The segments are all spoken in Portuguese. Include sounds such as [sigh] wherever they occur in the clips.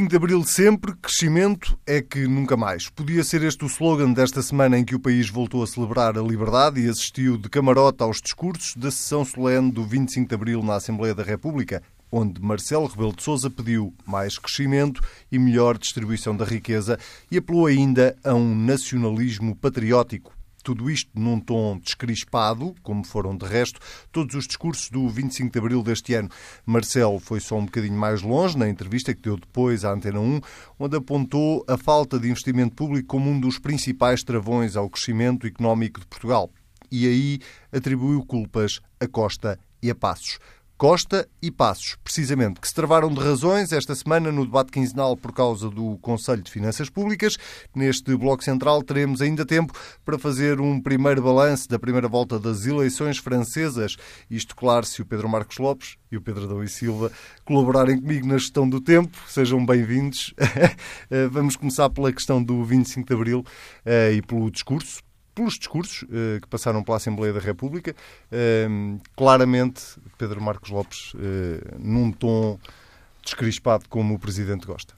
25 de Abril sempre, crescimento é que nunca mais. Podia ser este o slogan desta semana em que o país voltou a celebrar a liberdade e assistiu de camarota aos discursos da sessão solene do 25 de Abril na Assembleia da República, onde Marcelo Rebelo de Sousa pediu mais crescimento e melhor distribuição da riqueza e apelou ainda a um nacionalismo patriótico tudo isto num tom descrispado, como foram de resto todos os discursos do 25 de abril deste ano. Marcelo foi só um bocadinho mais longe na entrevista que deu depois à Antena 1, onde apontou a falta de investimento público como um dos principais travões ao crescimento económico de Portugal. E aí atribuiu culpas a Costa e a Passos. Costa e Passos, precisamente, que se travaram de razões esta semana no debate quinzenal por causa do Conselho de Finanças Públicas. Neste Bloco Central teremos ainda tempo para fazer um primeiro balanço da primeira volta das eleições francesas. Isto, claro, se o Pedro Marcos Lopes e o Pedro Adão e Silva colaborarem comigo na gestão do tempo. Sejam bem-vindos. [laughs] Vamos começar pela questão do 25 de Abril eh, e pelo discurso pelos discursos uh, que passaram pela Assembleia da República. Uh, claramente, Pedro Marcos Lopes, uh, num tom descrispado como o Presidente gosta.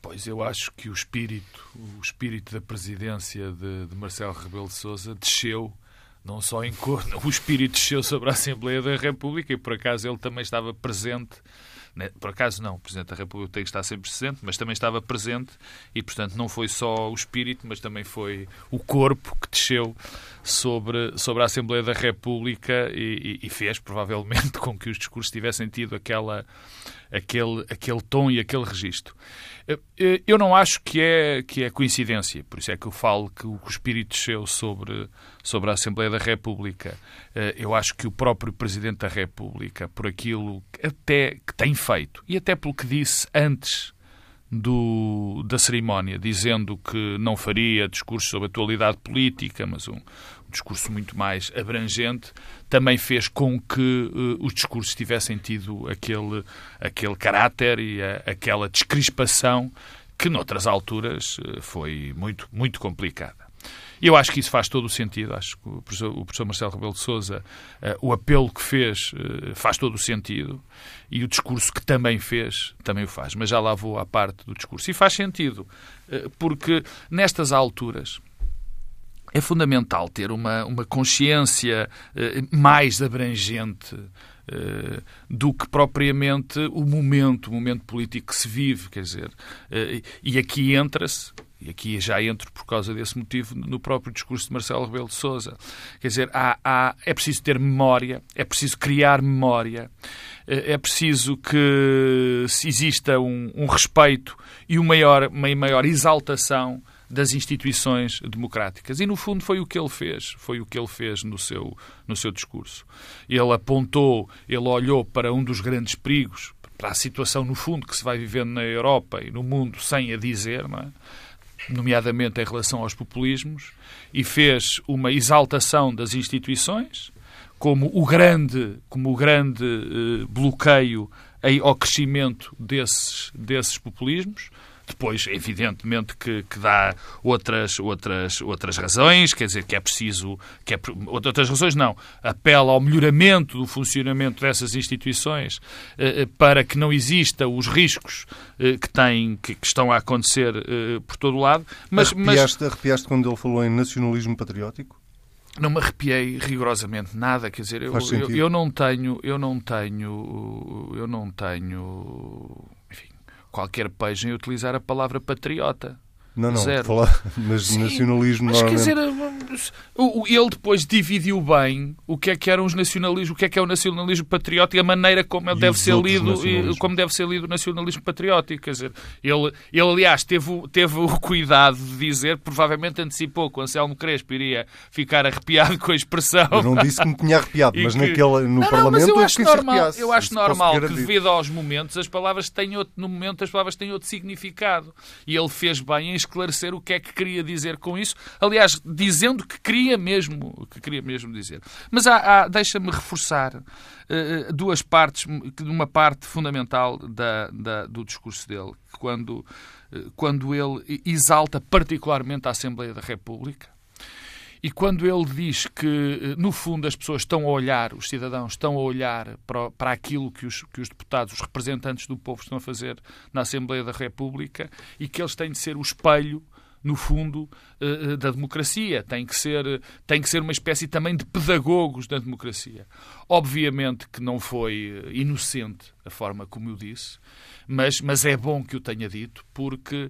Pois eu acho que o espírito, o espírito da presidência de, de Marcelo Rebelo de Sousa desceu não só em cor, [laughs] o espírito desceu sobre a Assembleia da República e por acaso ele também estava presente por acaso não, o Presidente da República tem que estar sempre presente, mas também estava presente e, portanto, não foi só o espírito, mas também foi o corpo que desceu sobre, sobre a Assembleia da República e, e, e fez, provavelmente, [laughs] com que os discursos tivessem tido aquela, aquele, aquele tom e aquele registro. Eu não acho que é, que é coincidência, por isso é que eu falo que o, espírito desceu sobre, sobre a Assembleia da República. Eu acho que o próprio Presidente da República, por aquilo até que tem feito e até pelo que disse antes do, da cerimónia, dizendo que não faria discurso sobre atualidade política, mas um discurso muito mais abrangente, também fez com que uh, os discursos tivessem tido aquele, aquele caráter e a, aquela descrispação que noutras alturas uh, foi muito, muito complicada. Eu acho que isso faz todo o sentido. Acho que o professor, o professor Marcelo Rebelo de Sousa, uh, o apelo que fez, faz todo o sentido. E o discurso que também fez, também o faz. Mas já lá vou à parte do discurso. E faz sentido, porque nestas alturas é fundamental ter uma, uma consciência mais abrangente do que propriamente o momento, o momento político que se vive, quer dizer, e aqui entra-se e aqui já entro por causa desse motivo no próprio discurso de Marcelo Rebelo de Sousa. Quer dizer, há, há, é preciso ter memória, é preciso criar memória, eh, é preciso que exista um, um respeito e uma maior, uma maior exaltação das instituições democráticas. E, no fundo, foi o que ele fez. Foi o que ele fez no seu, no seu discurso. Ele apontou, ele olhou para um dos grandes perigos, para a situação, no fundo, que se vai vivendo na Europa e no mundo sem a dizer, não é? nomeadamente em relação aos populismos, e fez uma exaltação das instituições como o grande, como o grande eh, bloqueio ao crescimento desses, desses populismos, depois, evidentemente, que, que dá outras, outras, outras razões, quer dizer, que é preciso. Que é, outras razões não. Apela ao melhoramento do funcionamento dessas instituições eh, eh, para que não exista os riscos eh, que, têm, que, que estão a acontecer por todo o lado. Mas, arrepiaste, mas... arrepiaste quando ele falou em nacionalismo patriótico? não me arrepiei rigorosamente nada, quer dizer, eu, eu, eu, não tenho, eu não tenho, eu não tenho qualquer peixe em utilizar a palavra patriota. Não, não, Zero. Falar, mas [laughs] Sim, nacionalismo mas, quer dizer, ele depois dividiu bem o que é que eram os nacionalismos, o que é que é o nacionalismo patriótico, a maneira como ele deve ser lido, como deve ser lido o nacionalismo patriótico. Quer dizer, ele, ele aliás teve, teve o cuidado de dizer, provavelmente antecipou que o Anselmo Crespo iria ficar arrepiado [laughs] com a expressão. Eu não disse que me tinha arrepiado, [laughs] mas que... naquele, no não, Parlamento não, eu acho normal, eu acho normal que devido aos momentos as palavras têm outro, no momento as palavras têm outro significado. E ele fez bem em esclarecer o que é que queria dizer com isso. Aliás, dizendo que queria mesmo, que queria mesmo dizer. Mas há, há deixa-me reforçar uh, duas partes, uma parte fundamental da, da, do discurso dele, quando, uh, quando ele exalta particularmente a Assembleia da República E quando ele diz que, no fundo, as pessoas estão a olhar, os cidadãos estão a olhar para, para aquilo que os, que os deputados, os representantes do povo estão a fazer na Assembleia da República e que eles têm de ser o espelho no fundo, eh, eh, da democracia. Tem que, ser, tem que ser uma espécie também de pedagogos da democracia. Obviamente que não foi eh, inocente a forma como eu disse, mas, mas é bom que o tenha dito, porque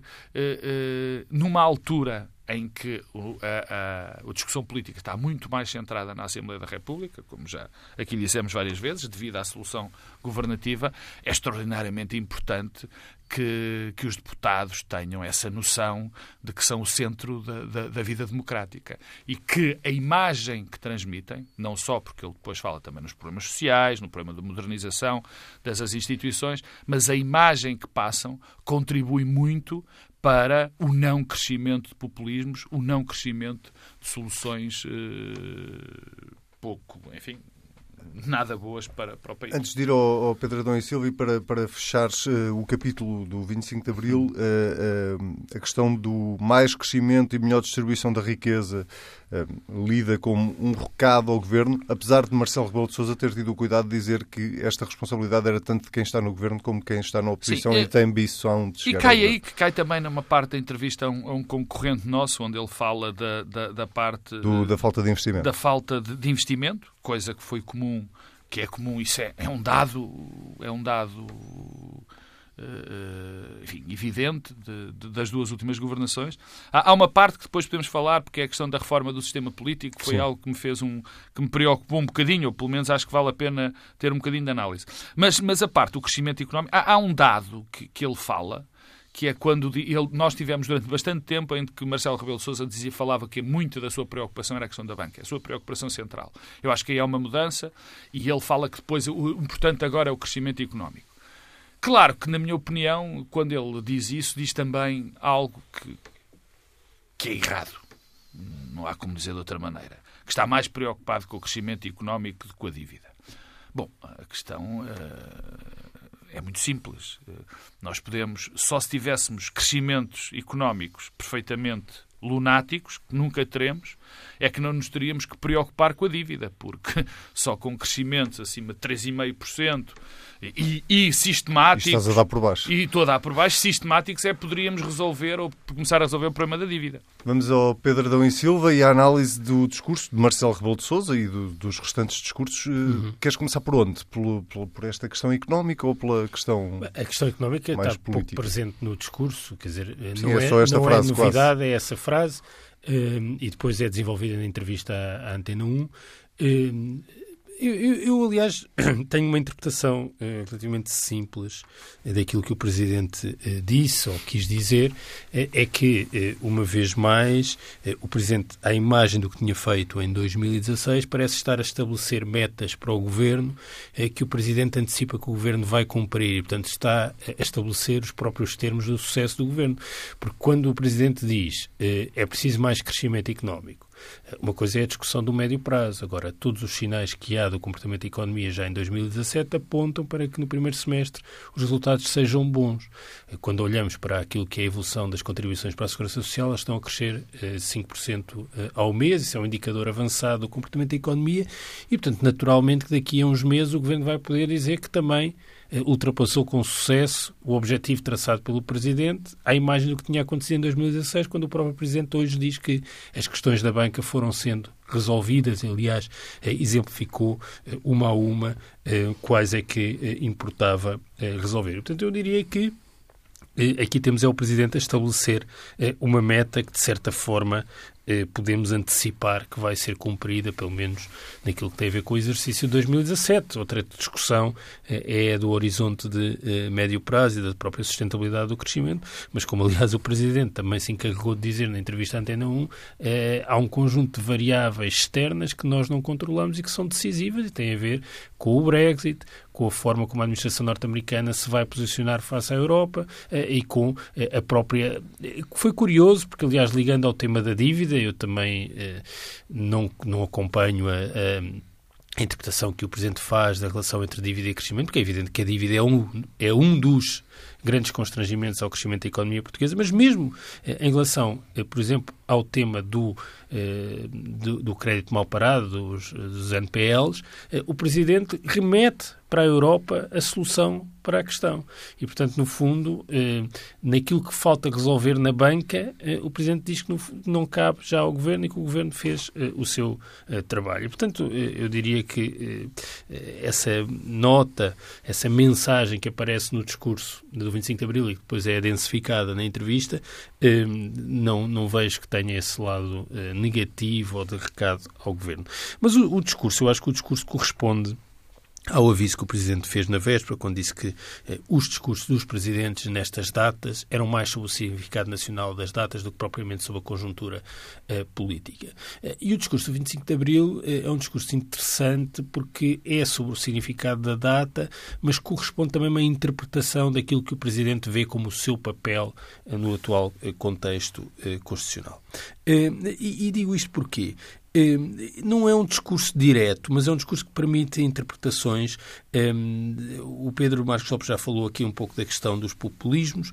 numa altura em que a, a, a, discussão política está muito mais centrada na Assembleia da República, como já aqui dissemos várias vezes, devido à solução governativa, é extraordinariamente importante que, que os deputados tenham essa noção de que são o centro da, da, da, vida democrática e que a imagem que transmitem, não só porque ele depois fala também nos problemas sociais, no problema da modernização dessas instituições, mas a imagem que passam contribui muito para o não crescimento de populismos, o não crescimento de soluções eh, pouco, enfim, [laughs] nada boas para, para o país. Antes de ir ao, ao Pedro Adão e Silva e para, para fechar uh, o capítulo do 25 de Abril, uh, uh, a questão do mais crescimento e melhor distribuição da riqueza lida como um recado ao Governo, apesar de Marcelo Rebelo de Sousa ter tido o cuidado de dizer que esta responsabilidade era tanto de quem está no Governo como de quem está na oposição Sim, e tem ambição de chegar E cai aí, que cai também numa parte da entrevista a um, a um concorrente nosso, onde ele fala da, da, da parte... Do, da falta de investimento. Da falta de, de investimento, coisa que foi comum que é comum, isso é, é um dado, é um dado Uh, enfim, evidente de, de, das duas últimas governações. Há, há, uma parte que depois podemos falar, porque é a questão da reforma do sistema político, que foi Sim. algo que me fez um que me preocupou um bocadinho, ou pelo menos acho que vale a pena ter um bocadinho de análise. Mas, mas a parte do crescimento económico, há, há um dado que, que ele fala, que é quando ele, nós tivemos durante bastante tempo em que Marcelo Rebelo de Sousa dizia, falava que muito da sua preocupação era a questão da banca, a sua preocupação central. Eu acho que aí é uma mudança e ele fala que depois o importante agora é o crescimento económico. Claro que, na minha opinião, quando ele diz isso, diz também algo que, que é errado. Não há como dizer de outra maneira. Que está mais preocupado com o crescimento económico do que com a dívida. Bom, a questão uh, é muito simples. Eh, nós podemos, só se tivéssemos crescimentos económicos perfeitamente lunáticos, que nunca teremos, é que não nos teríamos que preocupar com a dívida, porque [laughs] só com crescimentos acima de 3,5% e, e sistemáticos. E estás a dar por baixo. E estou a dar por baixo, sistemáticos, é poderíamos resolver ou começar a resolver o problema da dívida. Vamos ao Pedro Adão e Silva e à análise do discurso de Marcelo Rebelo de Souza e do, dos restantes discursos. Eh, uhum. Queres começar por onde? Pelo, pelo, por esta questão económica ou pela questão A questão económica está política? pouco presente no discurso, quer dizer, Sim, não, é, só esta não é frase, é novidade, quase. é essa frase. Um, eh, e depois é desenvolvida na entrevista à, à Antena 1. Eh, eu, eu, eu, aliás, [clears throat] tenho uma interpretação uh, relativamente simples uh, daquilo que o Presidente uh, disse ou quis dizer. é que, uma vez mais, o Presidente, à imagem do que tinha feito em 2016, parece estar a estabelecer metas para o Governo que o Presidente antecipa que o Governo vai cumprir. E, portanto, está a estabelecer os próprios termos do sucesso do Governo. Porque quando o Presidente diz é preciso mais crescimento económico, uma coisa é a discussão do médio prazo. Agora, todos os sinais que há do comportamento da economia já em 2017 apontam para que no primeiro semestre os resultados sejam bons. Quando olhamos para aquilo que é a evolução das contribuições para a Segurança Social, elas estão a crescer 5% eh, eh, ao mês. Isso é um indicador avançado do comportamento da economia e, portanto, naturalmente que daqui a uns meses o Governo vai poder dizer que também ultrapassou com sucesso o objetivo traçado pelo Presidente, à imagem do que tinha acontecido em 2016, quando o próprio Presidente hoje diz que as questões da banca foram sendo resolvidas, aliás, eh, exemplificou eh, uma a uma quais é que importava resolver. Portanto, eu diria que aqui temos é o Presidente a estabelecer uma meta que, de certa forma, eh, podemos antecipar que vai ser cumprida, pelo menos naquilo que tem a ver com o exercício de 2017. Outra discussão eh, é do horizonte de eh, médio prazo e da própria sustentabilidade do crescimento, mas como aliás o Presidente também se encarregou de dizer na entrevista à Antena 1, há um conjunto de variáveis externas que nós não controlamos e que são decisivas e têm a ver com o Brexit, com a forma como a administração norte-americana se vai posicionar face à Europa e com a própria. Foi curioso, porque, aliás, ligando ao tema da dívida, eu também eh, não, não acompanho a, a, interpretação que o Presidente faz da relação entre dívida e crescimento, porque é evidente que a dívida é um, é um dos grandes constrangimentos ao crescimento da economia portuguesa, mas mesmo em relação, por exemplo, ao tema do, do, do crédito mal parado, dos, dos NPLs, o Presidente remete para a Europa a solução para a questão. E, portanto, no fundo, eh, naquilo que falta resolver na banca, eh, o Presidente diz que não cabe já ao Governo e que o Governo fez eh, o seu trabalho. E, portanto, eu diria que essa nota, essa mensagem que aparece no discurso do 25 de Abril e que depois é densificada na entrevista, não, não vejo que tenha esse lado negativo ou de recado ao Governo. Mas o, o discurso, eu acho que o discurso corresponde ao aviso que o Presidente fez na véspera, quando disse que eh, os discursos dos Presidentes nestas datas eram mais sobre o significado nacional das datas do que propriamente sobre a conjuntura eh, política. Eh, e o discurso do 25 de Abril eh, é um discurso interessante porque é sobre o significado da data, mas corresponde também a uma interpretação daquilo que o Presidente vê como o seu papel eh, no atual contexto constitucional. E, e digo isto porquê? Ehm, não é um discurso direto, mas é um discurso que permite interpretações. Ehm, o Pedro Marcos Lopes já falou aqui um pouco da questão dos populismos.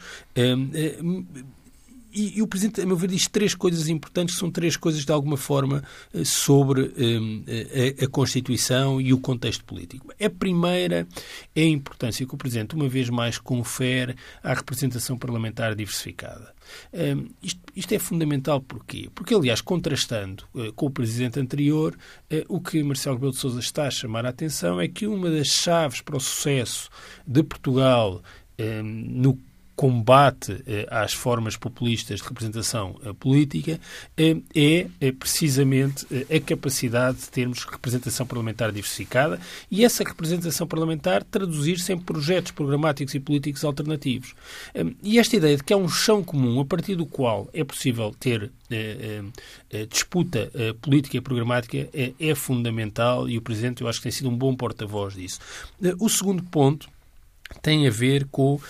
Ehm, e, e, o Presidente, a meu ver, diz três coisas importantes, que são três coisas, de alguma forma, eh, sobre um, eh, a, a, Constituição e o contexto político. A primeira é a importância que o Presidente, uma vez mais, confere à representação parlamentar diversificada. Um, isto, isto, é fundamental porquê? Porque, aliás, contrastando uh, com o Presidente anterior, uh, o que Marcelo Rebelo de Sousa está a chamar a atenção é que uma das chaves para o sucesso de Portugal um, no combate eh, às formas populistas de representação eh, política eh, é precisamente a capacidade de termos representação parlamentar diversificada e essa representação parlamentar traduzir-se em projetos programáticos e políticos alternativos. E esta ideia de que há um chão comum a partir do qual é possível ter disputa política e programática é fundamental e o Presidente eu acho que tem sido um bom porta-voz disso. O segundo ponto tem a ver com uh,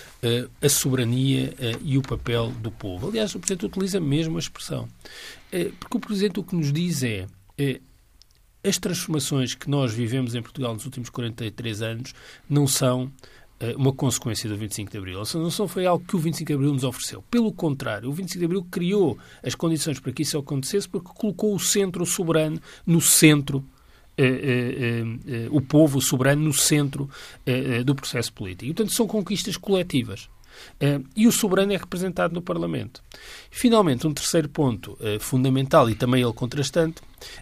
a soberania uh, e o papel do povo. Aliás, o Presidente utiliza mesmo a expressão. Uh, porque o Presidente o que nos diz é as transformações que nós vivemos em Portugal nos últimos 43 anos não são uma consequência do 25 de Abril. Ou seja, não só foi algo que o 25 de Abril nos ofereceu. Pelo contrário, o 25 de Abril criou as condições para que isso acontecesse porque colocou o centro soberano no centro o povo soberano no centro do processo político. E, portanto, são conquistas coletivas. e o soberano é representado no Parlamento. Finalmente, um terceiro ponto fundamental e também ele contrastante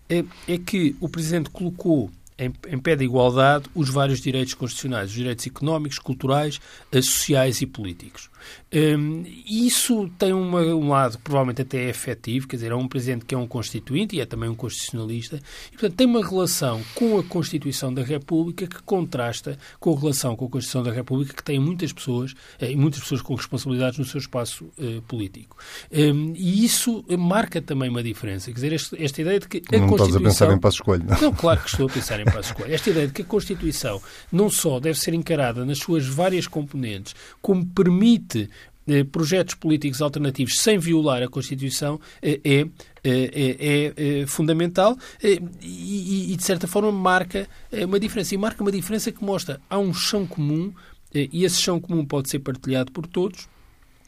é que o Presidente colocou em, em pé de igualdade os vários direitos constitucionais, os direitos económicos, culturais, sociais e políticos. Um, isso tem uma, um lado provavelmente até efetivo, quer dizer, é um presidente que é um constituinte e é também um constitucionalista, e portanto tem uma relação com a Constituição da República que contrasta com a relação com a Constituição da República que tem muitas pessoas, eh, e muitas pessoas com responsabilidades no seu espaço uh, político. Um, e isso marca também uma diferença, quer dizer, esta, esta ideia de que a não Constituição... estás a pensar em passo escolho, não? Não, claro que estou a pensar em [laughs] passo escolho. Esta ideia de que a Constituição não só deve ser encarada nas suas várias componentes, como permite eh, projetos políticos alternativos sem violar a Constituição eh, é, é, é, é fundamental e, e, de certa forma, marca uma diferença. E marca uma diferença que mostra há um chão comum e esse chão comum pode ser partilhado por todos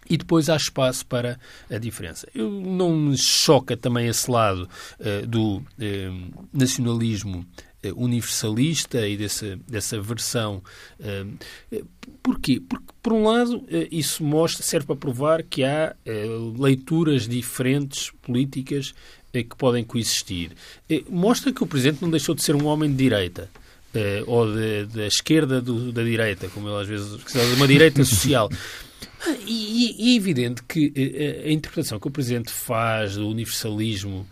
e depois há espaço para a diferença. Eu, não me choca também esse lado uh, do uh, nacionalismo eh, universalista e dessa, dessa versão. Eh, porquê? Porque, por um lado, eh, isso mostra, serve para provar que há leituras diferentes políticas que podem coexistir. Mostra que o Presidente não deixou de ser um homem de direita. ou da esquerda do, da direita, como ele às vezes de uma direita [laughs] social. E, e, é evidente que a interpretação que o Presidente faz do universalismo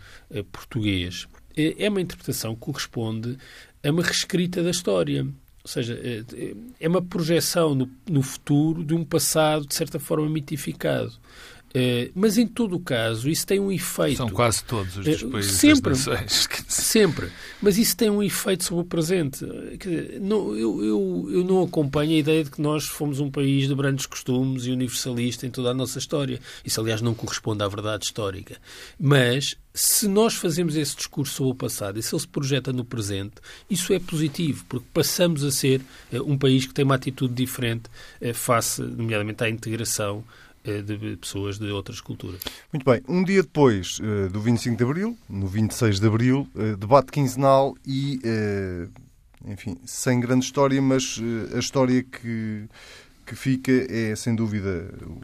português é, é uma interpretação que corresponde a uma reescrita da história. Ou seja, é, é uma projeção no, no futuro de um passado, de certa forma, mitificado. Uh, mas em todo o caso, isso tem um efeito. São quase todos os países sempre, das nações. Sempre. Mas isso tem um efeito sobre o presente. Dizer, não, eu, eu, eu não acompanho a ideia de que nós fomos um país de grandes costumes e universalista em toda a nossa história. Isso, aliás, não corresponde à verdade histórica. Mas se nós fazemos esse discurso sobre o passado e se ele se projeta no presente, isso é positivo, porque passamos a ser uh, um país que tem uma atitude diferente face, nomeadamente, à integração eh, de pessoas de outras culturas. Muito bem. Um dia depois uh, do 25 de Abril, no 26 de Abril, uh, debate quinzenal e, uh, enfim, sem grande história, mas a história que, que fica é, sem dúvida, o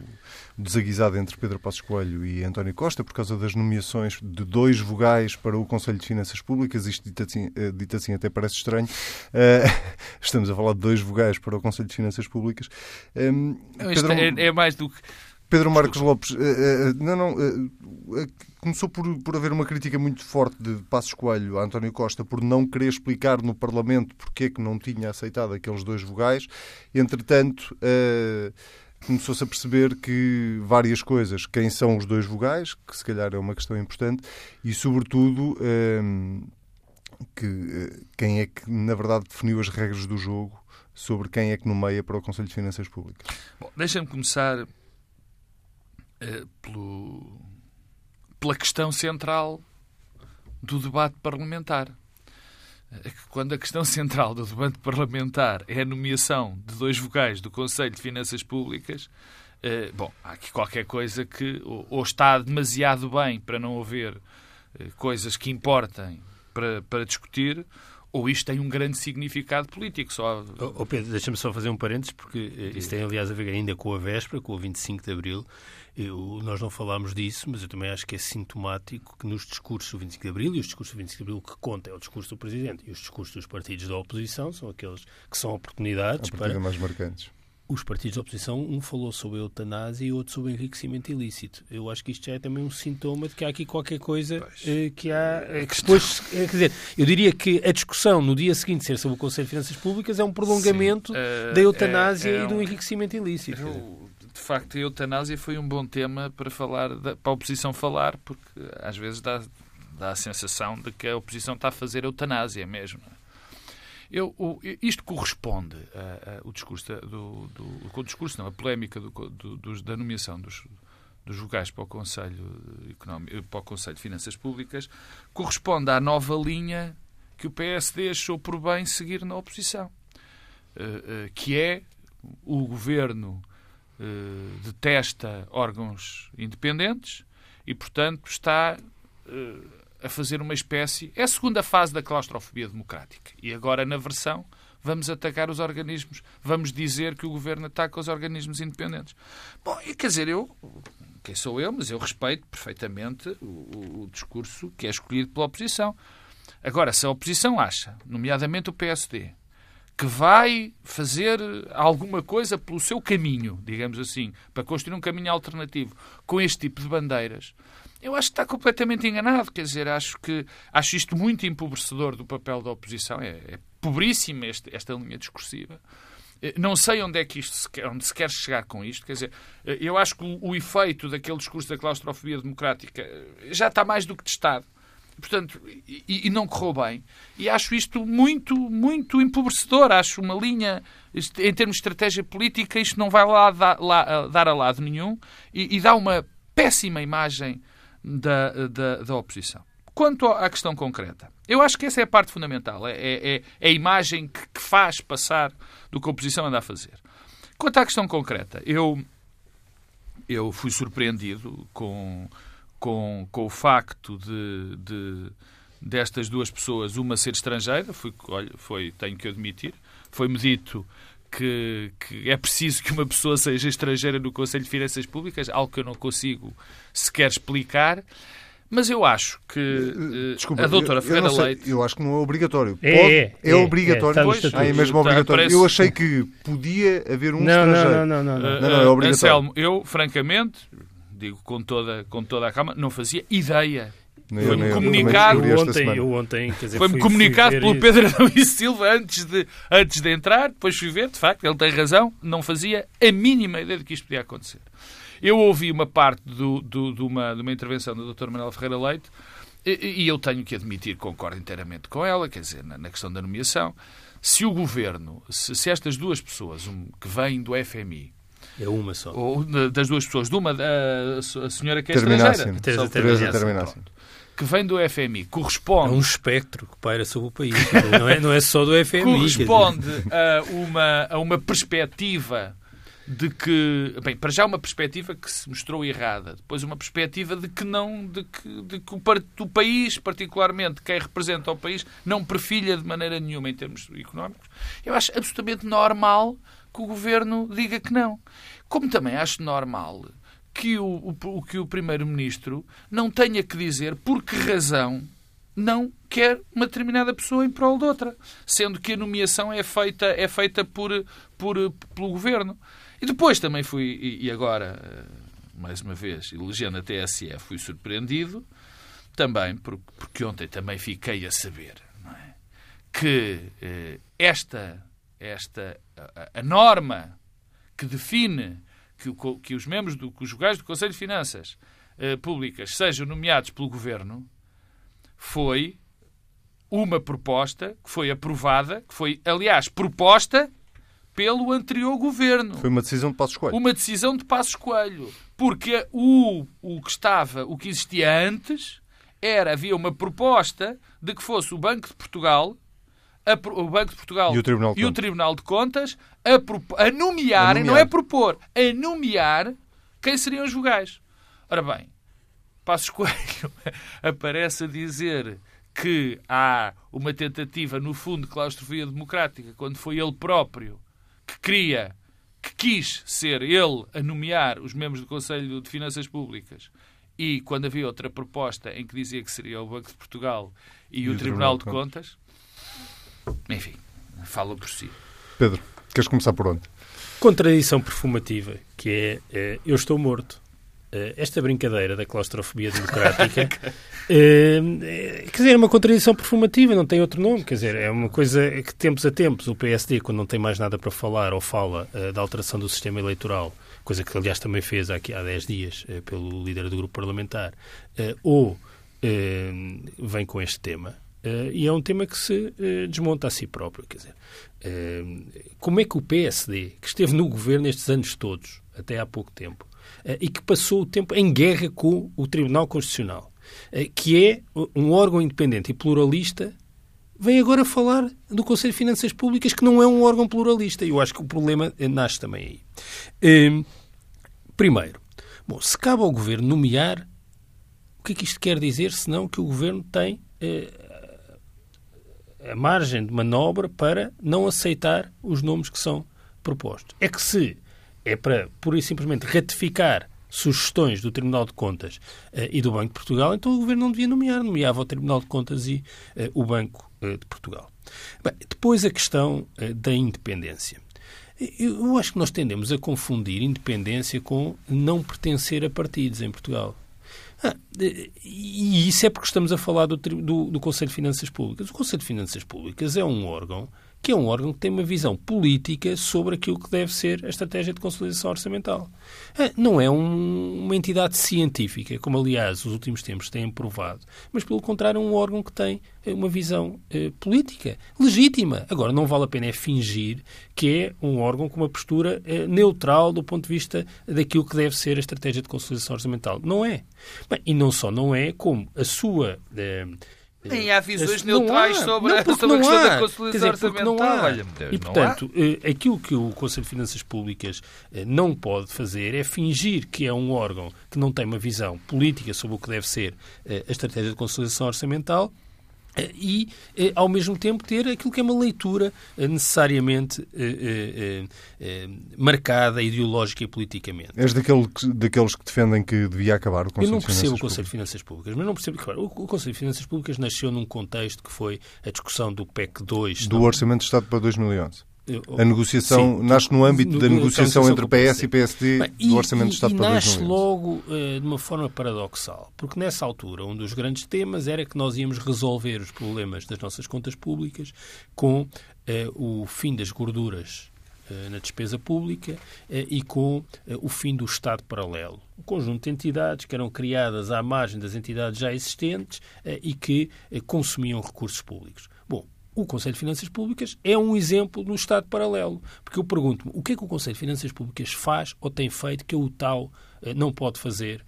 desaguisado entre Pedro Passos Coelho e António Costa, por causa das nomeações de dois vogais para o Conselho de Finanças Públicas. Isto dito assim, dito assim até parece estranho. [laughs] estamos a falar de dois vogais para o Conselho de Finanças Públicas. Um, Pedro... é, é mais do que Pedro Marcos Lopes, uh, uh, não, não, uh, começou por, por haver uma crítica muito forte de Passos Coelho a António Costa por não querer explicar no Parlamento porque é que não tinha aceitado aqueles dois vogais. Entretanto, começou-se a perceber que várias coisas, quem são os dois vogais, que se calhar é uma questão importante, e sobretudo que, quem é que na verdade definiu as regras do jogo sobre quem é que nomeia para o Conselho de Finanças Públicas. Deixa-me começar eh, pelo, pela questão central do debate parlamentar. É quando a questão [laughs] central do debate parlamentar é a nomeação de dois vogais do Conselho de Finanças Públicas, eh, bom, há aqui qualquer coisa que ou, está demasiado bem para não haver eh, coisas que importem para, para discutir, ou isto tem um grande significado político. Só... Oh, oh Pedro, deixa-me só fazer um parênteses, porque eh, isso tem, aliás, a ver ainda com a véspera, com o 25 de Abril. Eu, nós não falámos disso, mas eu também acho que é sintomático que nos discursos do 25 de Abril, e os discursos do 25 de Abril o que conta é o discurso do Presidente, e os discursos dos partidos da oposição são aqueles que são oportunidades para... mais marcantes os partidos da oposição, um falou sobre a eutanásia e outro sobre o enriquecimento ilícito. Eu acho que isto já é também um sintoma de que há aqui qualquer coisa eh, que há. Eh, que depois, eh, quer dizer, eu diria que a discussão no dia seguinte ser sobre o Conselho de Finanças Públicas é um prolongamento uh, da eutanásia é, é e do enriquecimento ilícito. Eu, de facto, a eutanásia foi um bom tema para falar para a oposição falar, porque às vezes dá, dá a sensação de que a oposição está a fazer eutanásia mesmo. Eu, o, isto corresponde ao discurso do, do, o discurso não, a polémica do, do, da nomeação dos, dos vogais para o Conselho Económico, para o Conselho de Finanças Públicas, corresponde à nova linha que o PSD achou por bem seguir na oposição, eh, eh, que é o governo eh, detesta órgãos independentes e, portanto, está a fazer uma espécie. É a segunda fase da claustrofobia democrática. E agora, na versão, vamos atacar os organismos, vamos dizer que o governo ataca os organismos independentes. Bom, e quer dizer, eu. Quem sou eu? Mas eu respeito perfeitamente o, o, o discurso que é escolhido pela oposição. Agora, se a oposição acha, nomeadamente o PSD, que vai fazer alguma coisa pelo seu caminho, digamos assim, para construir um caminho alternativo com este tipo de bandeiras, eu acho que está completamente enganado. Quer dizer, acho que acho isto muito empobrecedor do papel da oposição. É, é pobríssima este, esta linha discursiva. Eh, não sei onde é que isto se quer, onde se quer chegar com isto. Quer dizer, eh, eu acho que o, o efeito daquele discurso da claustrofobia democrática eh, já está mais do que testado. Portanto, e, e não correu bem. E acho isto muito, muito empobrecedor. Acho uma linha, em termos de estratégia política, isto não vai lá, lá dar a lado nenhum e, e dá uma péssima imagem da, da, da oposição. Quanto à questão concreta, eu acho que essa é a parte fundamental, é, é, é a imagem que, que, faz passar do que a oposição anda a fazer. Quanto à questão concreta, eu, eu fui surpreendido com, com, com o facto de, de destas duas pessoas, uma ser estrangeira, foi, olha, foi, tenho que admitir, foi-me dito que, que, é preciso que uma pessoa seja estrangeira no Conselho de Finanças Públicas, algo que eu não consigo sequer explicar. Mas eu acho que uh, Desculpa, a doutora Ferreira Leite... Eu acho que não é obrigatório. É, Pode, é, é, é, obrigatório. É, pois, ah, é mesmo obrigatório. Parece... Eu achei que podia haver um não, estrangeiro. Não, não, não. não, não. não, não é obrigatório. Anselmo, eu, francamente, digo com toda, com toda a calma, não fazia ideia Foi-me comunicado eu ontem, eu ontem, Foi-me comunicado pelo Pedro Adão e Silva antes de, antes de entrar, depois fui ver, de facto, ele tem razão, não fazia a mínima ideia de que isto podia acontecer. Eu ouvi uma parte do, do, de, uma, de uma intervenção do Dr. Manuel Ferreira Leite e, e, eu tenho que admitir que concordo inteiramente com ela, quer dizer, na, na questão da nomeação. Se o governo, se, se estas duas pessoas um, que vêm do FMI é uma só. Ou das duas pessoas. De uma, a, a senhora que é estrangeira. Teresa Terminasse. Que vem do FMI. Corresponde... É um espectro que paira sobre o país. não, é, não é só do FMI. Corresponde a uma, a uma perspectiva de que, bem, para já uma perspectiva que se mostrou errada, depois uma perspectiva de que não, de que, de que o, o país, particularmente quem representa o país, não perfilha de maneira nenhuma em termos económicos. Eu acho absolutamente normal que o governo diga que não. Como também acho normal que o, o, que o primeiro-ministro não tenha que dizer por que razão não quer uma determinada pessoa em prol de outra, sendo que a nomeação é feita, é feita por, por, pelo governo. E depois também fui, e agora, eh, mais uma vez, elegendo a TSE, fui surpreendido também, porque ontem também fiquei a saber é? que eh, esta, esta a, a, norma que define que, que os membros do, que os do Conselho de Finanças eh, Públicas sejam nomeados pelo Governo foi uma proposta que foi aprovada, que foi, aliás, proposta pelo anterior governo. Foi uma decisão de Passos Coelho. Uma decisão de Passos Coelho. Porque o, o que estava, o que existia antes, era, havia uma proposta de que fosse o Banco de Portugal, a, o Banco de Portugal e o Tribunal de, e Contas. O Tribunal de Contas a, a, nomear, não é propor, a nomear quem seriam os vogais. Ora bem, Passos Coelho [laughs] aparece a dizer que há uma tentativa, no fundo, de claustrofobia democrática, quando foi ele próprio que queria, que quis ser ele a nomear os membros do Conselho de Finanças Públicas e quando havia outra proposta em que dizia que seria o Banco de Portugal e, e o, o, Tribunal, Tribunal de, Contas, Contas, enfim, fala por si. Pedro, queres começar por onde? Contradição perfumativa, que é, é eu estou morto. Eh, esta brincadeira da claustrofobia democrática [laughs] eh, quer dizer, é uma contradição perfumativa, não tem outro nome. Quer dizer, é uma coisa que, tempos a tempos, o PSD, quando não tem mais nada para falar ou fala uh, da alteração do sistema eleitoral, coisa que, aliás, também fez aqui há 10 dias pelo líder do grupo parlamentar, ou vem com este tema. E é um tema que se desmonta a si próprio. Quer dizer, como é que o PSD, que esteve no governo estes anos todos, até há pouco tempo, e que passou o tempo em guerra com o Tribunal Constitucional, que é um órgão independente e pluralista, vem agora falar do Conselho de Finanças Públicas, que não é um órgão pluralista. Eu acho que o problema nasce também aí. Ehm, primeiro, bom, se cabe ao Governo nomear, o que é que isto quer dizer, senão que o Governo tem a margem de manobra para não aceitar os nomes que são propostos. É que se é para, pura e simplesmente, ratificar sugestões do Tribunal de Contas uh, e do Banco de Portugal, então o Governo não devia nomear, nomeava o Tribunal de Contas e uh, o Banco uh, de Portugal. Bem, depois a questão da independência. Eu acho que nós tendemos a confundir independência com não pertencer a partidos em Portugal. Ah, e isso é porque estamos a falar do, do, do Conselho de Finanças Públicas. O Conselho de Finanças Públicas é um órgão que é um órgão que tem uma visão política sobre aquilo que deve ser a estratégia de consolidação orçamental. Ah, não é um, uma entidade científica, como aliás os últimos tempos têm provado, mas pelo contrário é um órgão que tem eh, uma visão eh, política legítima. Agora, não vale a pena é fingir que é um órgão com uma postura eh, neutral do ponto de vista daquilo que deve ser a estratégia de consolidação orçamental. Não é. Bem, e não só não é, como a sua eh, nem há visões neutrais sobre, não, sobre a questão há. da consolidação dizer, orçamental. Olha, Deus, e, portanto, eh, aquilo que o Conselho de Finanças Públicas eh, não pode fazer é fingir que é um órgão que não tem uma visão política sobre o que deve ser eh, a estratégia de consolidação orçamental e, eh, ao mesmo tempo, ter aquilo que é uma leitura eh, necessariamente marcada ideológica e politicamente. És daquele, daqueles que defendem que devia acabar o Conselho Eu não percebo o Conselho de Finanças Públicas, mas não percebo que o Conselho de Finanças Públicas nasceu num contexto que foi a discussão do PEC 2. Do Orçamento de Estado para 2011. A negociação Sim, nasce no âmbito no, da negociação entre PS e PSD Bem, do Orçamento e, de Estado e para nasce logo uh, de uma forma paradoxal, porque nessa altura um dos grandes temas era que nós íamos resolver os problemas das nossas contas públicas com uh, o fim das gorduras uh, na despesa pública e com o fim do Estado paralelo. Um conjunto de entidades que eram criadas à margem das entidades já existentes e que consumiam recursos públicos. O Conselho de Finanças Públicas é um exemplo no Estado paralelo. Porque eu pergunto-me, o que é que o Conselho de Finanças Públicas faz ou tem feito que o tal eh, não pode fazer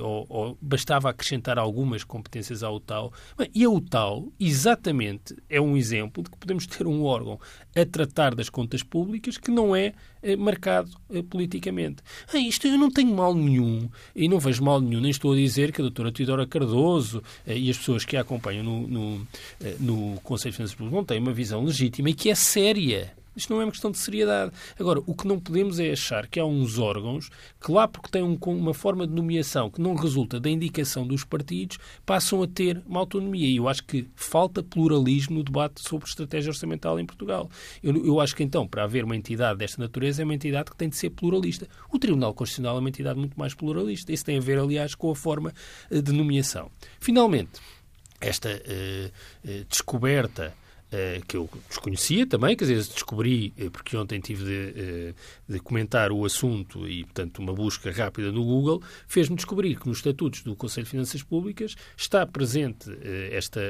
ou, ou, bastava acrescentar algumas competências à UTAL. E a UTAL, exatamente, é um exemplo de que podemos ter um órgão a tratar das contas públicas que não é eh, marcado eh, politicamente. Ah, isto eu não tenho mal nenhum, e não vejo mal nenhum, nem estou a dizer que a doutora Teodora Cardoso eh, e as pessoas que a acompanham no, no, eh, no Conselho de Finanças Públicas não têm uma visão legítima e que é séria isto não é uma questão de seriedade. Agora, o que não podemos é achar que há uns órgãos que, lá porque têm um, uma forma de nomeação que não resulta da indicação dos partidos, passam a ter uma autonomia. E eu acho que falta pluralismo no debate sobre estratégia orçamental em Portugal. Eu, eu acho que, então, para haver uma entidade desta natureza, é uma entidade que tem de ser pluralista. O Tribunal Constitucional é uma entidade muito mais pluralista. Isso tem a ver, aliás, com a forma eh, de nomeação. Finalmente, esta uh, uh, descoberta que eu desconhecia também, quer dizer, descobri, eh, porque ontem tive de, eh, de, comentar o assunto e, portanto, uma busca rápida no Google, fez-me descobrir que nos estatutos do Conselho de Finanças Públicas está presente este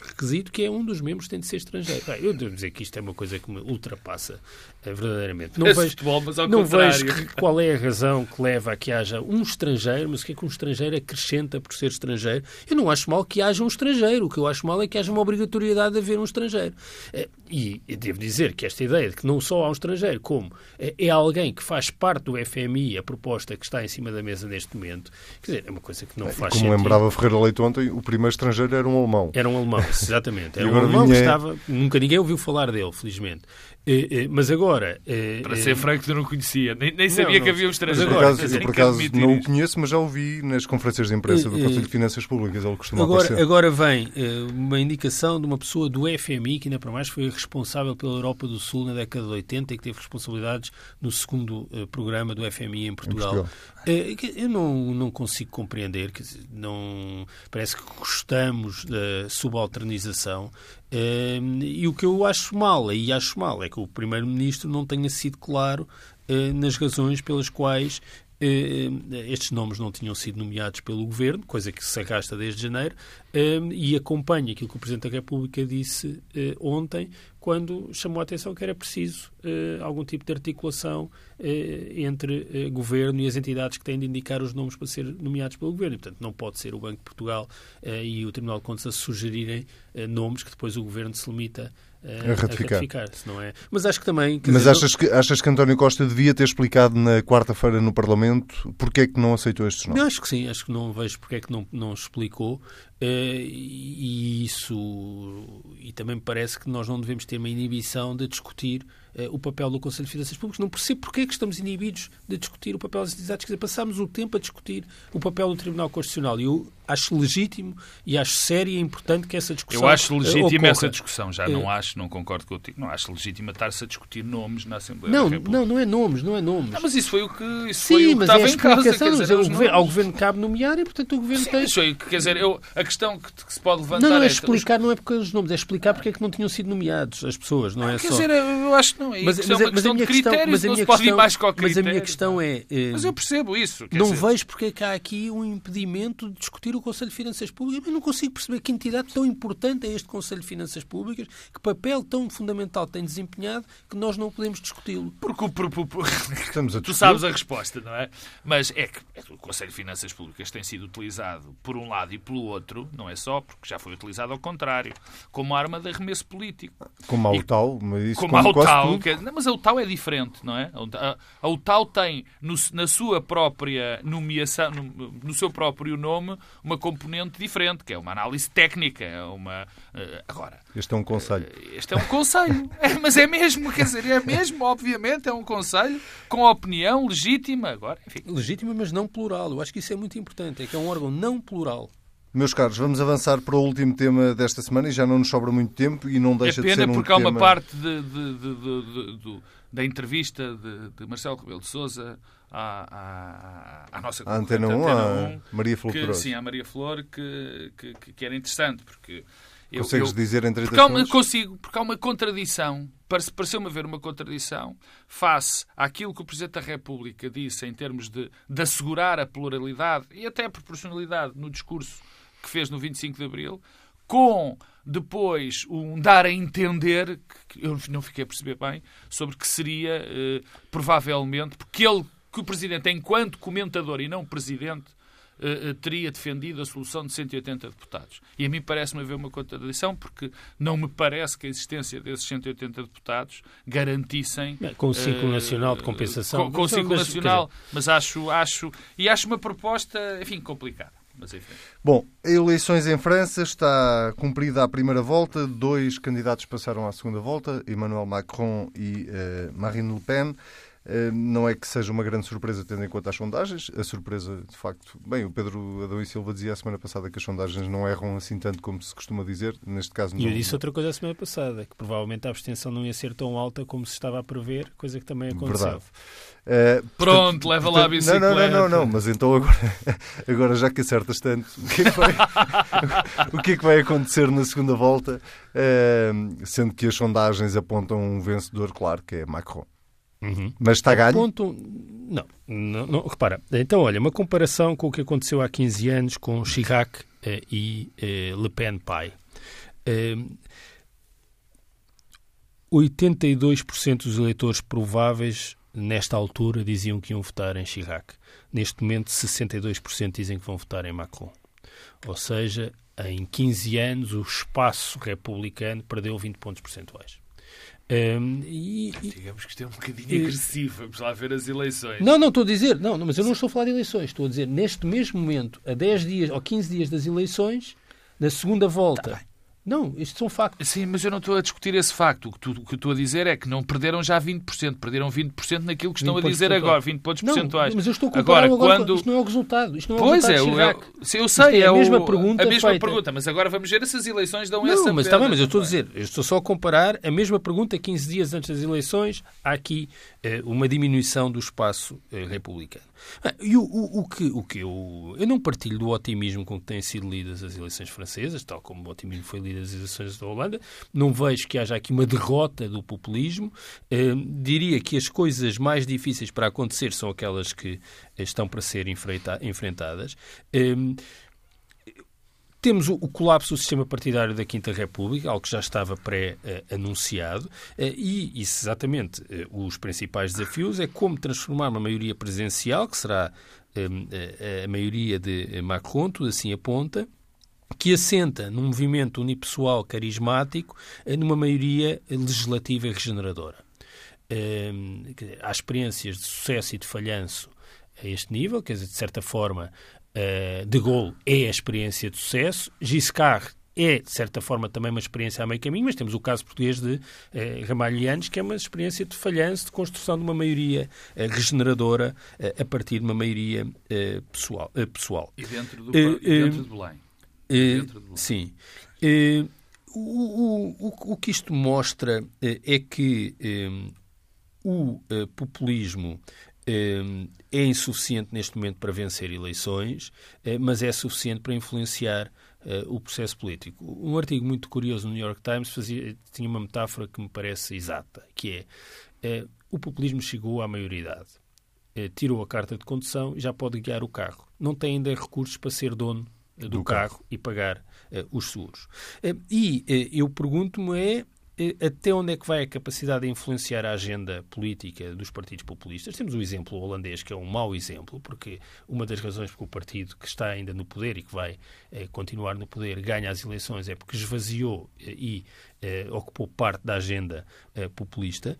requisito que é um dos membros tem de ser estrangeiro. eu devo dizer que isto é uma coisa que me ultrapassa verdadeiramente. Não vejo, futebol, não vejo qual é a razão que leva a que haja um estrangeiro, mas o que é que um estrangeiro acrescenta por ser estrangeiro? Eu não acho mal que haja um estrangeiro, o que eu acho mal é que haja uma obrigatoriedade de haver um estrangeiro estrangeiro. Eh, e devo dizer que esta ideia de que não só há um estrangeiro, como eh, é alguém que faz parte do FMI, a proposta que está em cima da mesa neste momento, quer dizer, é uma coisa que não faz como sentido. Como lembrava Ferreira Leite ontem, o primeiro estrangeiro era um alemão. Era um alemão, exatamente. [laughs] Era um alemão vinha... que estava... Nunca ninguém ouviu falar dele, felizmente. Eh, eh, mas agora. Eh, Para ser franco, eu não conhecia. Nem, nem sabia não, não. que havia um estrangeiro. Por acaso, eu, por acaso não o conheço, mas já o vi nas conferências de imprensa do Conselho de Finanças Públicas. Ele costuma agora, aparecer. agora vem uma indicação de uma pessoa do FMI, que ainda para mais foi responsável pela Europa do Sul na década de 80 e que teve responsabilidades no segundo programa do FMI em Portugal. Em Portugal. Eu não, não consigo compreender, que não, parece que gostamos da subalternização e o que eu acho mal, aí acho mal, é que o Primeiro-Ministro não tenha sido claro uh, nas razões pelas quais uh, estes nomes não tinham sido nomeados pelo Governo, coisa que se arrasta desde janeiro, e acompanha aquilo que o Presidente da República disse ontem, quando chamou a atenção que era preciso algum tipo de articulação entre Governo e as entidades que têm de indicar os nomes para ser nomeados pelo Governo. E, portanto, não pode ser o Banco de Portugal e o Tribunal de Contas a sugerirem eh, nomes que depois o governo se limita a, a ratificar. A ratificar não é? Mas acho que também. Mas dizer, achas, que, achas que António Costa devia ter explicado na quarta-feira no Parlamento porque é que não aceitou estes nomes? Eu acho que sim, acho que não vejo porque é que não, não explicou. Uh, e isso. E também me parece que nós não devemos ter uma inibição de discutir uh, o papel do Conselho de Finanças Públicas. Não percebo porque é que estamos inibidos de discutir o papel das entidades. Quer dizer, passámos o tempo a discutir o papel do Tribunal Constitucional. E eu acho legítimo e acho sério e importante que essa discussão. Eu acho legítima essa discussão, já não acho, não concordo contigo, não acho legítima estar-se a discutir nomes na Assembleia não, da República. Não, não é nomes, não é nomes. Não, mas isso foi o que, isso Sim, foi o que mas estava é em causa. Dizer, o governo, ao governo cabe nomear e, portanto, o governo Sim, tem. Isso aí, quer dizer, eu, a questão que, que, se pode levantar. Não, não é é explicar, não é porque os nomes, é explicar porque é que não tinham sido nomeados as pessoas, não, é quer só. Quer dizer, eu acho que não é. Mas, mas, é uma questão de critérios, mas a minha não questão, mais com Mas a minha questão é. Mas eu percebo isso. Não vejo porque é que há aqui um impedimento de discutir o Conselho de Finanças Públicas. Eu não consigo perceber que entidade tão importante é este Conselho de Finanças Públicas, que papel tão fundamental tem desempenhado que nós não podemos discuti-lo. Porque o, por, por, por... tu sabes a resposta, não é? Mas é que é o Conselho de Finanças Públicas tem sido utilizado por um lado e pelo outro, não é só, porque já foi utilizado ao contrário, como arma de arremesso político. Como a UTAL, mas isso como, como a UTAL. Que, não, mas a UTAL é diferente, não é? A, a UTAL tem no, na sua própria nomeação, no, no seu próprio nome, uma componente diferente, que é uma análise técnica é uma. Uh, agora. Este é um conselho. Uh, este é um conselho. [laughs] é, mas é mesmo, quer dizer, é mesmo, obviamente, é um conselho com opinião legítima. Agora, enfim. Legítima, mas não plural. Eu acho que isso é muito importante. É que é um órgão não plural. Meus caros, vamos avançar para o último tema desta semana e já não nos sobra muito tempo e não deixa é de ser um porque há tema... uma parte de, de, de, da entrevista de, Marcelo Rebelo de Sousa à, à, à nossa a Antena 1, a Maria Flor que, Sim, a Maria Flor, que, que, que era interessante, porque... Eu, Consegues eu, dizer entre porque há uma, Consigo, porque há uma contradição, pareceu-me haver uma contradição face àquilo que o Presidente da República disse em termos de, de assegurar a pluralidade e até a proporcionalidade no discurso que fez no 25 de Abril, com depois um dar a entender, que eu não fiquei a perceber bem, sobre que seria, eh, provavelmente, porque ele, que o Presidente, enquanto comentador e não Presidente, eh, eh, teria defendido a solução de 180 deputados. E a mim parece-me haver uma contradição, porque não me parece que a existência desses 180 deputados garantissem. Com o ciclo uh, nacional de compensação. Com, com o ciclo nacional, mas acho, acho. E acho uma proposta, enfim, complicada. Mas, enfim. Bom, eleições em França, está cumprida a primeira volta, dois candidatos passaram à segunda volta, Emmanuel Macron e uh, Marine Le Pen. Eh, não é que seja uma grande surpresa tendo em conta as sondagens. A surpresa, de facto, bem, o Pedro Adão e Silva dizia a semana passada que as sondagens não erram assim tanto como se costuma dizer. Neste caso, não. E eu disse outra coisa a semana passada, que provavelmente a abstenção não ia ser tão alta como se estava a prever, coisa que também aconteceu. Verdade. Uh, Pronto, portanto, leva lá a bicicleta. Não, não, não, não, mas então agora, [laughs] agora já que acertas tanto, o que é que vai, [laughs] o que é que vai acontecer na segunda volta? Uh, sendo que as sondagens apontam um vencedor, claro, que é Macron. Uhum. Mas está ganho? Ponto... Não, não, não, repara. Então, olha, uma comparação com o que aconteceu há 15 anos com Chirac eh, e eh, Le Pen pai. Eh, 82% dos eleitores prováveis nesta altura diziam que iam votar em Chirac. Neste momento, 62% dizem que vão votar em Macron. Ou seja, em 15 anos, o espaço republicano perdeu 20 pontos percentuais. Um, e, Digamos que isto é um bocadinho e, agressivo. Vamos lá ver as eleições. Não, não, estou a dizer, não, mas eu não estou a falar de eleições. Estou a dizer, neste mesmo momento, a 10 dias ou 15 dias das eleições, na segunda volta, tá não, estes são factos. Sim, mas eu não estou a discutir esse facto. O que, tu, o que estou a dizer é que não perderam já 20%, perderam 20% naquilo que estão a dizer agora, 20 pontos não, percentuais. Mas eu estou a agora, agora quando... isto não é o resultado. Isto não é pois o resultado é, eu, eu sei, é, é, a mesma o, pergunta. A mesma feita. pergunta, mas agora vamos ver se as eleições dão não, essa. Não, mas está bem, mas eu estou a dizer, eu estou só a comparar a mesma pergunta 15 dias antes das eleições. Há aqui eh, uma diminuição do espaço eh, republicano. Ah, e o, o, o, que, o que eu. Eu não partilho do otimismo com que têm sido lidas as eleições francesas, tal como o otimismo foi lido as eleições da Holanda. Não vejo que haja aqui uma derrota do populismo. Eh, diria que as coisas mais difíceis para acontecer são aquelas que estão para ser enfrentadas. Eh, temos o, colapso do sistema partidário da Quinta República, algo que já estava pré-anunciado, eh, e isso exatamente eh, os principais desafios é como transformar uma maioria presidencial, que será eh, a maioria de Macron, tudo assim aponta, que assenta num movimento unipessoal carismático numa maioria legislativa e regeneradora. Há experiências de sucesso e de falhanço a este nível, quer dizer, de certa forma, eh, de Gaulle é a experiência de sucesso, Giscard é, de certa forma, também uma experiência a meio caminho, mas temos o caso português de eh, Ramalhianos, que é uma experiência de falhanço, de construção de uma maioria eh, regeneradora eh, a partir de uma maioria eh, pessoal, eh, pessoal. E dentro, do, dentro de Belém. Belém. Sim. O, o, o, que isto mostra é que o populismo é insuficiente neste momento para vencer eleições, eh, mas é suficiente para influenciar eh, o processo político. Um artigo muito curioso no New York Times fazia, tinha uma metáfora que me parece exata, que é eh, o populismo chegou à maioridade, tirou a carta de condução e já pode guiar o carro. Não tem ainda recursos para ser dono do, do carro, carro, e pagar os seguros. e eu pergunto-me é até onde é que vai a capacidade de influenciar a agenda política dos partidos populistas? Temos o exemplo holandês, que é um mau exemplo, porque uma das razões porque o partido que está ainda no poder e que vai eh, continuar no poder ganha as eleições é porque esvaziou eh, e eh, ocupou parte da agenda populista.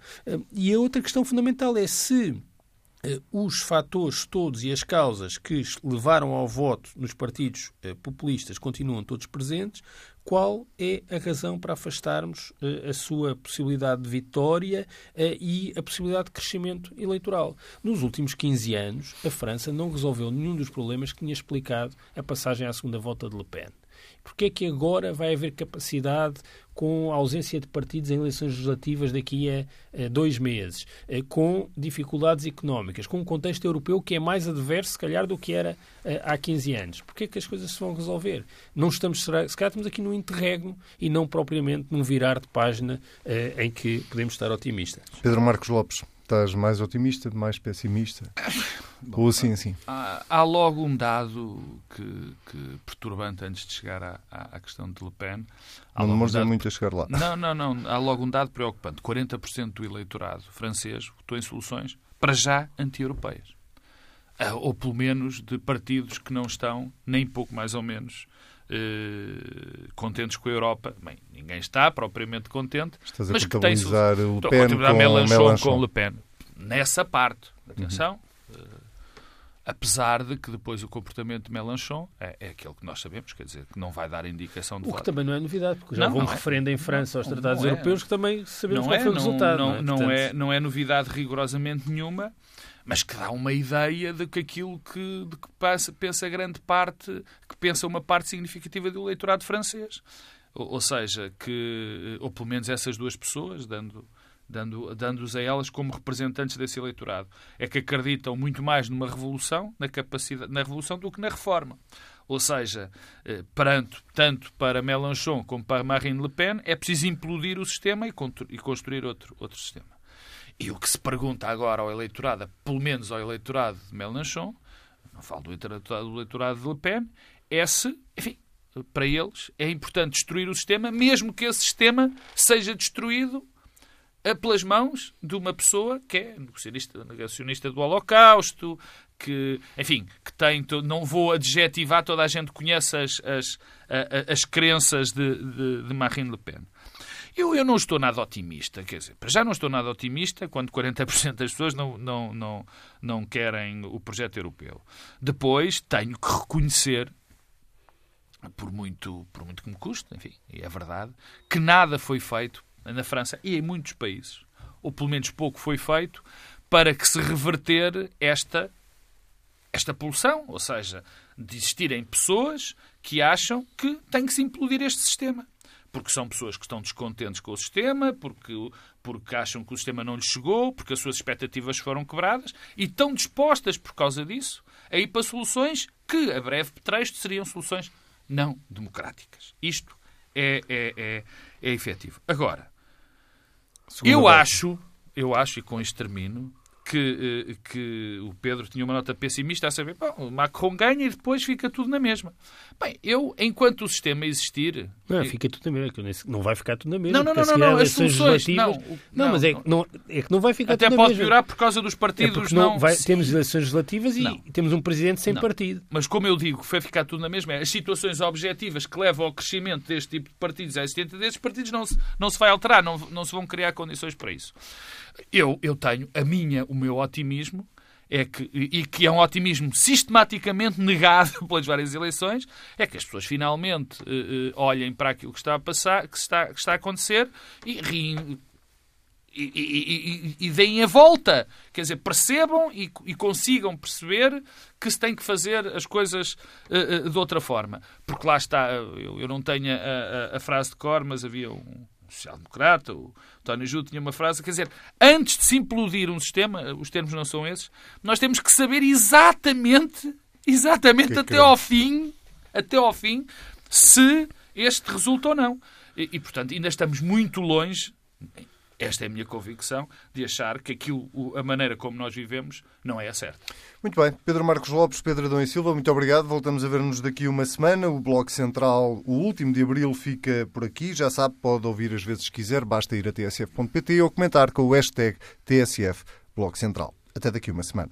E a outra questão fundamental é se os fatores todos e as causas que levaram ao voto nos partidos eh, populistas continuam todos presentes, qual é a razão para afastarmos eh, a sua possibilidade de vitória e a possibilidade de crescimento eleitoral? Nos últimos 15 anos, a França não resolveu nenhum dos problemas que tinha explicado a passagem à segunda volta de Le Pen. Porquê é que agora vai haver capacidade com a ausência de partidos em eleições legislativas daqui a, dois meses, eh, com dificuldades económicas, com um contexto europeu que é mais adverso, se calhar, do que era eh, há 15 anos? Porquê é que as coisas se vão resolver? Não estamos, se calhar estamos aqui num interregno e não propriamente num virar de página eh, em que podemos estar otimistas. Pedro Marcos Lopes. Estás mais otimista, mais pessimista? [laughs] Bom, Ou assim, assim? Há, há, logo um dado que, que perturbante antes de chegar à, à, questão de Le Pen. Há não demoramos um muito a chegar lá. [laughs] Não, não, não. Há logo um dado preocupante. 40% do eleitorado francês votou em soluções, para já, anti-europeias. Ah, ou pelo menos de partidos que não estão, nem pouco mais ou menos, eh, contentes com a Europa. Bem, ninguém está propriamente contente. Estás a mas que tem Le Pen com Mélenchon, Mélenchon. com Le Pen. Nessa parte, atenção, uhum. uh, apesar de que depois o comportamento de Mélenchon é, é, aquele que nós sabemos, quer dizer, que não vai dar indicação de O voto. que também não é novidade, porque já houve um é. referendo em França aos tratados é. europeus que também sabemos não qual é, foi o resultado. Não, não, é? Portanto... é, não é novidade rigorosamente nenhuma mas que dá uma ideia de que aquilo que, de que passa, pensa grande parte, que pensa uma parte significativa do eleitorado francês. Ou, ou seja, que, ou pelo menos essas duas pessoas, dando dando, dando-os a elas como representantes desse eleitorado. É que acreditam muito mais numa revolução, na capacidade, na revolução, do que na reforma. Ou seja, eh, perante, tanto para Mélenchon como para Marine Le Pen, é preciso implodir o sistema e construir outro, outro sistema. E o que se pergunta agora ao eleitorado, pelo menos ao eleitorado de Mélenchon, não falo do eleitorado, do eleitorado de Le Pen, é se, enfim, para eles é importante destruir o sistema, mesmo que esse sistema seja destruído pelas mãos de uma pessoa que é negacionista, negacionista do Holocausto, que, enfim, que tem, não vou adjetivar, toda a gente conhece as, as, as, as crenças de, de, de Marine Le Pen. Eu, eu não estou nada otimista, quer dizer, já não estou nada otimista quando 40% das pessoas não, não, não, não querem o projeto europeu. Depois tenho que reconhecer, por muito, por muito que me custe, enfim, é verdade, que nada foi feito na França e em muitos países, ou pelo menos pouco foi feito, para que se reverter esta, esta pulsão, ou seja, de existirem pessoas que acham que tem que se implodir este sistema porque são pessoas que estão descontentes com o sistema, porque, porque acham que o sistema não lhes chegou, porque as suas expectativas foram quebradas e estão dispostas, por causa disso, a ir para soluções que, a breve trecho, seriam soluções não democráticas. Isto é, é, é, é efetivo. Agora, Segunda eu vez. acho, eu acho, e com isto termino, que, eh, que o Pedro tinha uma nota pessimista a saber, bom, o Macron ganha e depois fica tudo na mesma. Bem, eu, enquanto o sistema existir... Não, fica tudo na mesma, não vai ficar tudo na mesma. Não, não, não, não, as soluções... Não, não, mas é, não, é que não vai ficar Até tudo pode piorar por causa dos partidos, é não... Vai, temos eleições legislativas e temos um presidente sem partido. Mas como eu digo, vai ficar tudo na mesma. É as situações objetivas que levam ao crescimento deste tipo de partidos, a existência destes partidos, não se, não se vai alterar, não, não se vão criar condições para isso. Eu, eu tenho a minha, o meu otimismo é que, e que é um otimismo sistematicamente [laughs] negado pelas várias eleições, é que as pessoas finalmente uh, uh, olhem para aquilo que está a passar, que está, que está a acontecer e riem e, e, e, e, deem a volta. Quer dizer, percebam e, consigam perceber que se tem que fazer as coisas uh, de outra forma. Porque lá está, eu, eu não tenho a, a, a, frase de cor, mas havia um, social-democrata, o António Júlio tinha uma frase, quer dizer, antes de se implodir um sistema, os termos não são esses, nós temos que saber exatamente, exatamente que até ao fim, até ao fim, se este resulta ou não. E, e, portanto, ainda estamos muito longe esta é a minha convicção de achar que aquilo, a maneira como nós vivemos, não é a certa. Muito bem. Pedro Marcos Lopes, Pedro Adão e Silva, muito obrigado. Voltamos a ver-nos daqui uma semana. O Bloco Central, o último de abril, fica por aqui. Já sabe, pode ouvir as vezes quiser. Basta ir a tsf.pt ou comentar com o hashtag TSF Bloco Central. Até daqui uma semana.